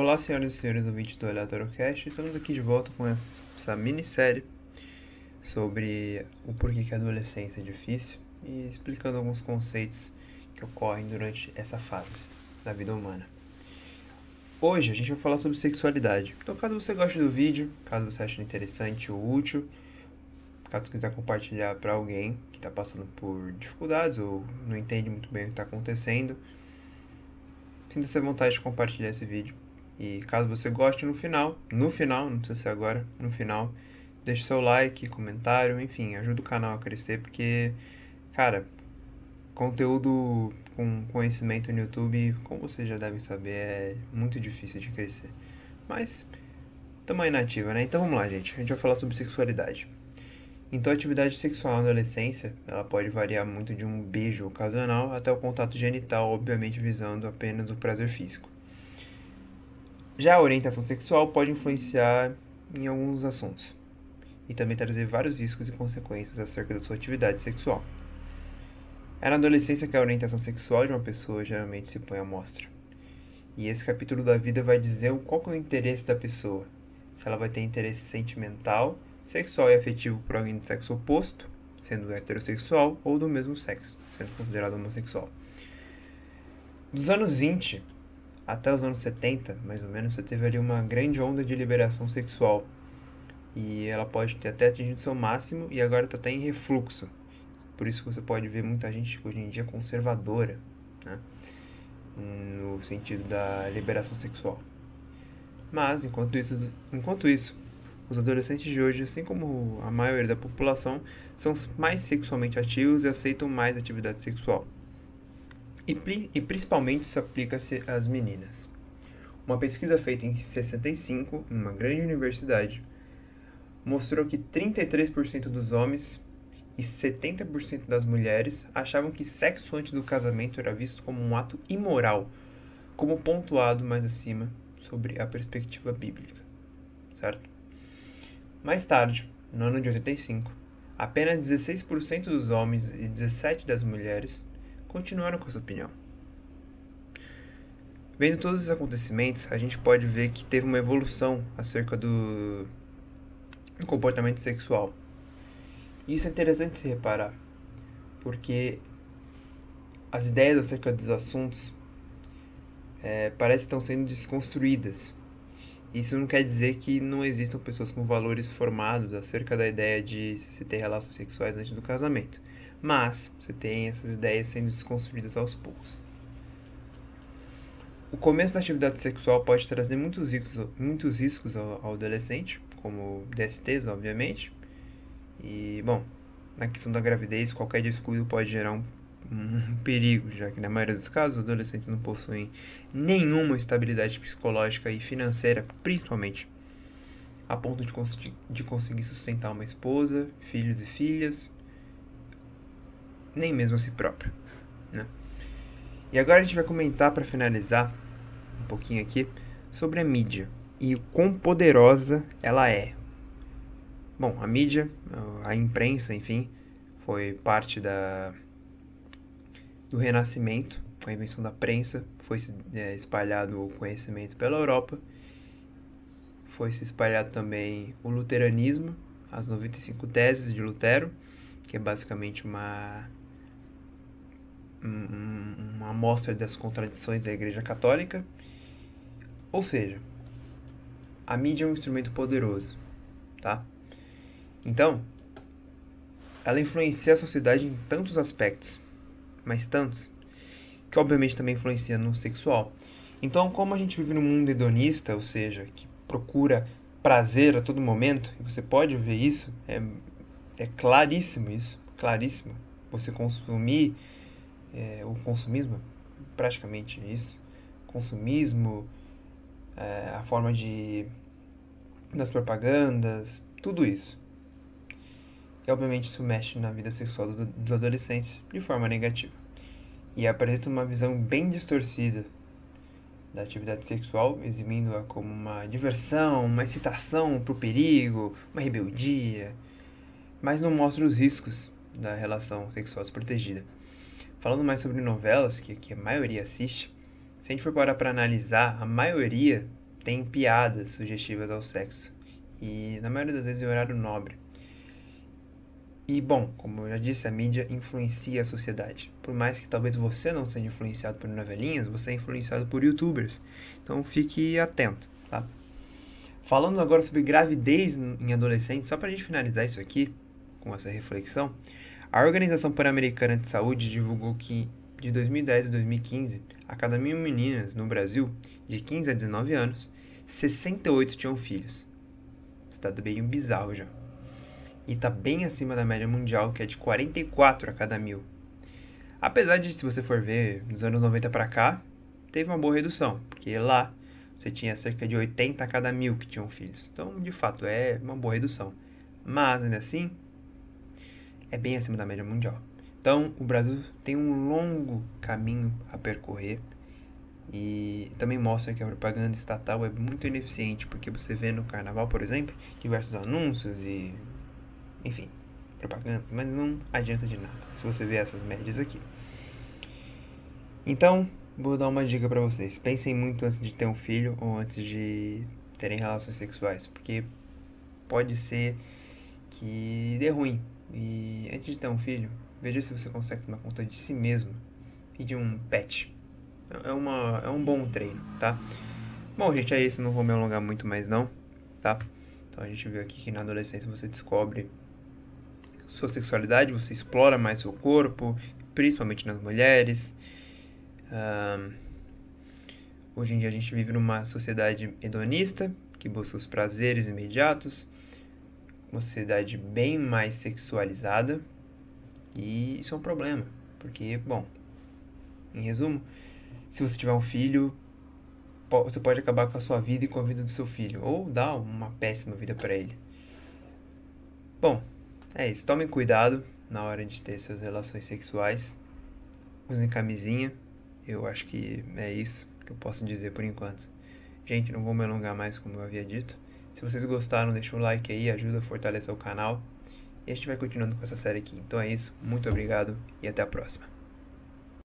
Olá, senhoras e senhores ouvintes do Aleatório Estamos aqui de volta com essa, essa minissérie sobre o porquê que a adolescência é difícil e explicando alguns conceitos que ocorrem durante essa fase da vida humana. Hoje a gente vai falar sobre sexualidade. Então, caso você goste do vídeo, caso você ache interessante ou útil, caso quiser compartilhar para alguém que está passando por dificuldades ou não entende muito bem o que está acontecendo, sinta-se à vontade de compartilhar esse vídeo e caso você goste no final, no final, não precisa ser agora, no final, deixe seu like, comentário, enfim, ajuda o canal a crescer, porque, cara, conteúdo com conhecimento no YouTube, como vocês já devem saber, é muito difícil de crescer. Mas, estamos aí na ativa, né? Então vamos lá, gente. A gente vai falar sobre sexualidade. Então, a atividade sexual na adolescência, ela pode variar muito de um beijo ocasional até o contato genital, obviamente visando apenas o prazer físico. Já a orientação sexual pode influenciar em alguns assuntos e também trazer vários riscos e consequências acerca da sua atividade sexual. É na adolescência que a orientação sexual de uma pessoa geralmente se põe à mostra. E esse capítulo da vida vai dizer qual é o interesse da pessoa. Se ela vai ter interesse sentimental, sexual e afetivo por alguém do sexo oposto, sendo heterossexual, ou do mesmo sexo, sendo considerado homossexual. Dos anos 20 até os anos 70, mais ou menos, você teve ali uma grande onda de liberação sexual. E ela pode ter até atingido seu máximo e agora está até em refluxo. Por isso que você pode ver muita gente hoje em dia conservadora, né? no sentido da liberação sexual. Mas, enquanto isso, enquanto isso, os adolescentes de hoje, assim como a maioria da população, são mais sexualmente ativos e aceitam mais atividade sexual e, e principalmente isso aplica-se às meninas. Uma pesquisa feita em 65 em uma grande universidade mostrou que 33% dos homens e 70% das mulheres achavam que sexo antes do casamento era visto como um ato imoral, como pontuado mais acima sobre a perspectiva bíblica, certo? Mais tarde, no ano de 85, apenas 16% dos homens e 17% das mulheres continuaram com essa opinião. Vendo todos os acontecimentos, a gente pode ver que teve uma evolução acerca do, do comportamento sexual. Isso é interessante se reparar, porque as ideias acerca dos assuntos é, parece estão sendo desconstruídas. Isso não quer dizer que não existam pessoas com valores formados acerca da ideia de se ter relações sexuais antes do casamento. Mas você tem essas ideias sendo desconstruídas aos poucos. O começo da atividade sexual pode trazer muitos riscos, muitos riscos ao, ao adolescente, como DSTs, obviamente. E, bom, na questão da gravidez, qualquer descuido pode gerar um, um perigo, já que na maioria dos casos os adolescentes não possuem nenhuma estabilidade psicológica e financeira, principalmente, a ponto de, cons de conseguir sustentar uma esposa, filhos e filhas, nem mesmo a si próprio. Né? E agora a gente vai comentar para finalizar um pouquinho aqui sobre a mídia e o quão poderosa ela é. Bom, a mídia, a imprensa, enfim, foi parte da do Renascimento, a invenção da prensa, foi é, espalhado o conhecimento pela Europa, foi se espalhado também o luteranismo, as 95 teses de Lutero, que é basicamente uma uma amostra das contradições da Igreja Católica. Ou seja, a mídia é um instrumento poderoso, tá? Então, ela influencia a sociedade em tantos aspectos, mas tantos, que obviamente também influencia no sexual. Então, como a gente vive num mundo hedonista, ou seja, que procura prazer a todo momento, e você pode ver isso, é, é claríssimo isso, claríssimo. Você consumir é, o consumismo, praticamente isso, consumismo, é, a forma de das propagandas, tudo isso. E obviamente isso mexe na vida sexual dos adolescentes de forma negativa. E apresenta uma visão bem distorcida da atividade sexual, eximindo-a como uma diversão, uma excitação para o perigo, uma rebeldia, mas não mostra os riscos da relação sexual desprotegida. Falando mais sobre novelas, que, que a maioria assiste, se a gente for parar para analisar, a maioria tem piadas sugestivas ao sexo. E na maioria das vezes em horário nobre. E bom, como eu já disse, a mídia influencia a sociedade. Por mais que talvez você não seja influenciado por novelinhas, você é influenciado por youtubers. Então fique atento, tá? Falando agora sobre gravidez em adolescentes, só para a gente finalizar isso aqui, com essa reflexão, a Organização Pan-Americana de Saúde divulgou que de 2010 a 2015, a cada mil meninas no Brasil, de 15 a 19 anos, 68 tinham filhos. Estado bem bizarro já e está bem acima da média mundial, que é de 44 a cada mil. Apesar de, se você for ver, nos anos 90 para cá, teve uma boa redução, porque lá você tinha cerca de 80 a cada mil que tinham filhos. Então, de fato, é uma boa redução. Mas, ainda assim, é bem acima da média mundial. Então, o Brasil tem um longo caminho a percorrer e também mostra que a propaganda estatal é muito ineficiente, porque você vê no carnaval, por exemplo, diversos anúncios e enfim, propagandas, mas não adianta de nada se você ver essas médias aqui. Então, vou dar uma dica para vocês. Pensem muito antes de ter um filho ou antes de terem relações sexuais, porque pode ser que dê ruim. E antes de ter um filho, veja se você consegue tomar conta de si mesmo e de um pet. É, uma, é um bom treino, tá? Bom, gente, é isso. Não vou me alongar muito mais, não, tá? Então a gente viu aqui que na adolescência você descobre sua sexualidade, você explora mais seu corpo, principalmente nas mulheres. Hoje em dia a gente vive numa sociedade hedonista, que busca os prazeres imediatos, uma sociedade bem mais sexualizada, e isso é um problema, porque, bom, em resumo, se você tiver um filho, você pode acabar com a sua vida e com a vida do seu filho, ou dar uma péssima vida para ele. Bom, é isso, tomem cuidado na hora de ter suas relações sexuais. Usem camisinha. Eu acho que é isso que eu posso dizer por enquanto. Gente, não vou me alongar mais como eu havia dito. Se vocês gostaram, deixa o like aí, ajuda a fortalecer o canal. E a gente vai continuando com essa série aqui. Então é isso, muito obrigado e até a próxima.